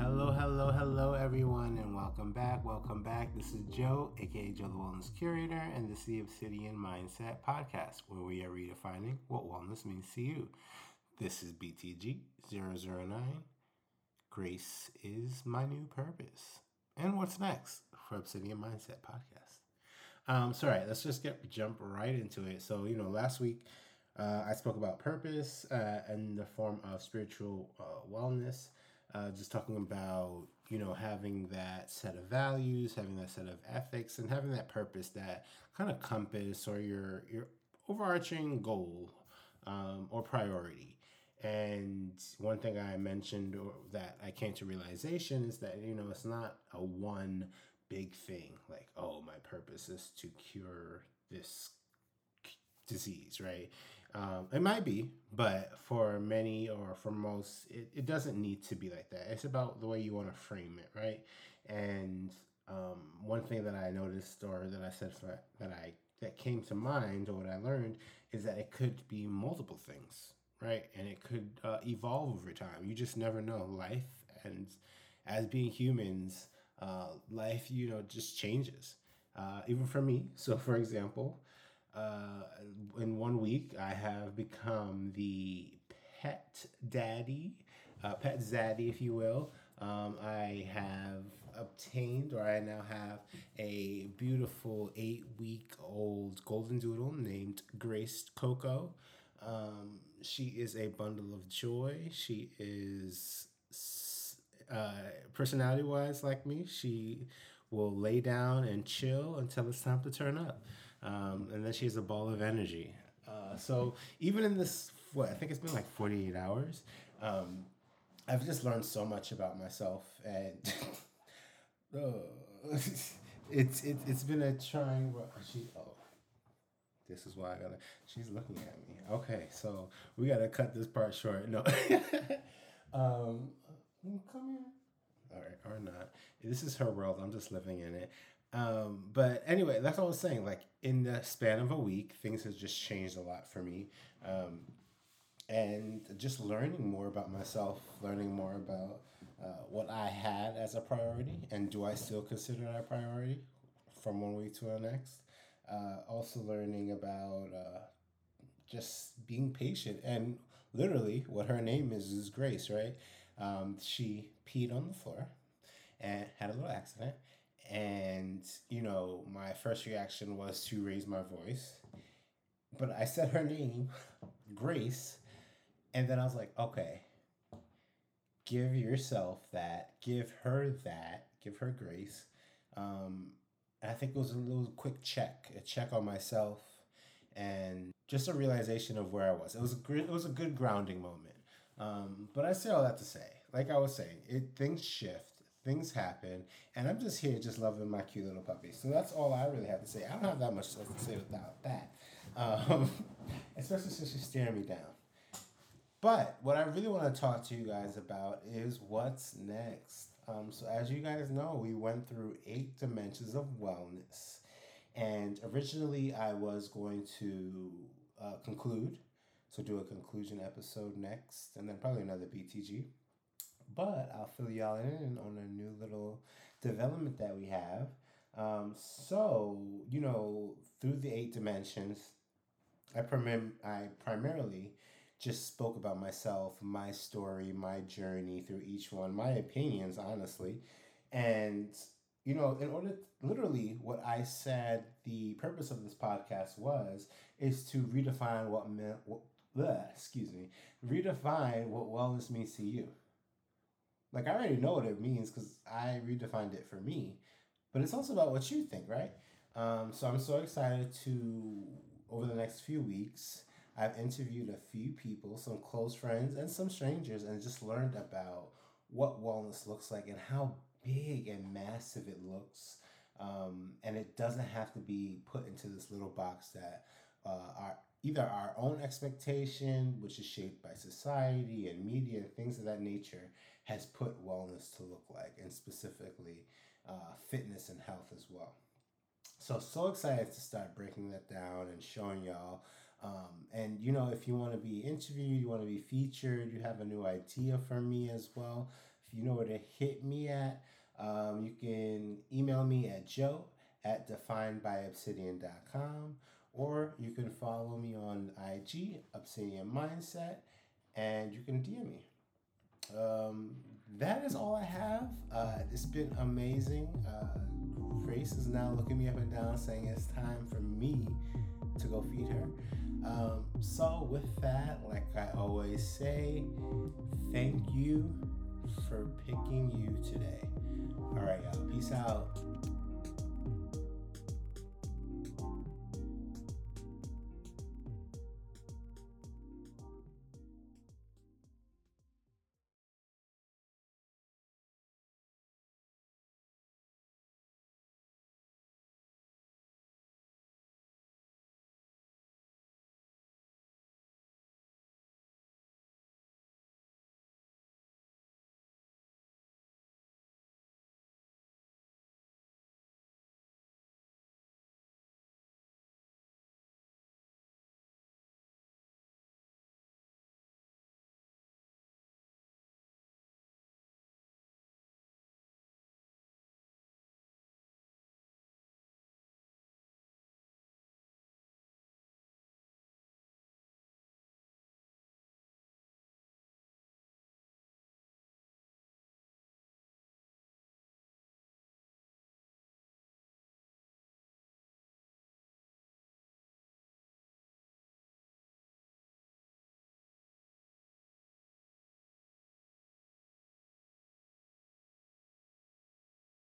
Hello, hello, hello, everyone, and welcome back. Welcome back. This is Joe, aka Joe the Wellness Curator, and this is the Obsidian Mindset Podcast, where we are redefining what wellness means to you. This is BTG 009. Grace is my new purpose. And what's next for Obsidian Mindset Podcast? Um, so, all right, let's just get jump right into it. So, you know, last week uh, I spoke about purpose uh, in the form of spiritual uh, wellness uh, just talking about you know having that set of values having that set of ethics and having that purpose that kind of compass or your your overarching goal um, or priority and one thing i mentioned or that i came to realization is that you know it's not a one big thing like oh my purpose is to cure this disease, right? Um, it might be, but for many or for most, it, it doesn't need to be like that. It's about the way you want to frame it, right? And um, one thing that I noticed or that I said for, that I that came to mind or what I learned is that it could be multiple things, right? And it could uh, evolve over time. You just never know. Life and as being humans, uh, life, you know, just changes. Uh, even for me. So, for example, uh, in one week, I have become the pet daddy, uh, pet zaddy, if you will. Um, I have obtained, or I now have a beautiful eight week old golden doodle named Grace Coco. Um, she is a bundle of joy. She is uh, personality wise like me. She will lay down and chill until it's time to turn up um, and then she has a ball of energy. Uh, so even in this, what I think it's been like forty eight hours, um, I've just learned so much about myself, and oh, it's it, it's been a trying. She oh, this is why I gotta. She's looking at me. Okay, so we gotta cut this part short. No, um, come here. All right, or not. This is her world. I'm just living in it. Um, but anyway, that's all I was saying. Like in the span of a week, things has just changed a lot for me. Um, and just learning more about myself, learning more about uh, what I had as a priority, and do I still consider that a priority from one week to the next. Uh, also learning about uh, just being patient and literally what her name is is Grace, right? Um, she peed on the floor and had a little accident and, you know, my first reaction was to raise my voice. But I said her name, Grace. And then I was like, okay, give yourself that, give her that, give her grace. Um, I think it was a little quick check, a check on myself, and just a realization of where I was. It was a great, it was a good grounding moment. Um, but I say all that to say, like I was saying, it things shift things happen, and I'm just here just loving my cute little puppy. So that's all I really have to say. I don't have that much to say without that, um, especially since she's staring me down. But what I really want to talk to you guys about is what's next. Um, so as you guys know, we went through eight dimensions of wellness, and originally I was going to uh, conclude, so do a conclusion episode next, and then probably another BTG but I'll fill y'all in on a new little development that we have. Um, so, you know, through the eight dimensions, I, prim- I primarily just spoke about myself, my story, my journey through each one, my opinions, honestly. And, you know, in order, to, literally, what I said the purpose of this podcast was, is to redefine what, meant, what excuse me, redefine what wellness means to you. Like I already know what it means because I redefined it for me, but it's also about what you think, right? Um, so I'm so excited to over the next few weeks. I've interviewed a few people, some close friends and some strangers, and just learned about what wellness looks like and how big and massive it looks. Um, and it doesn't have to be put into this little box that uh, our either our own expectation, which is shaped by society and media and things of that nature, has put wellness to look like, and specifically uh, fitness and health as well. So, so excited to start breaking that down and showing y'all. Um, and you know, if you want to be interviewed, you want to be featured, you have a new idea for me as well, If you know where to hit me at. Um, you can email me at joe at definedbyobsidian.com or you can follow me on IG, Obsidian Mindset, and you can DM me. Um, that is all I have. Uh, it's been amazing. Uh, Grace is now looking me up and down saying it's time for me to go feed her. Um, so, with that, like I always say, thank you for picking you today. All right, y'all. Peace out.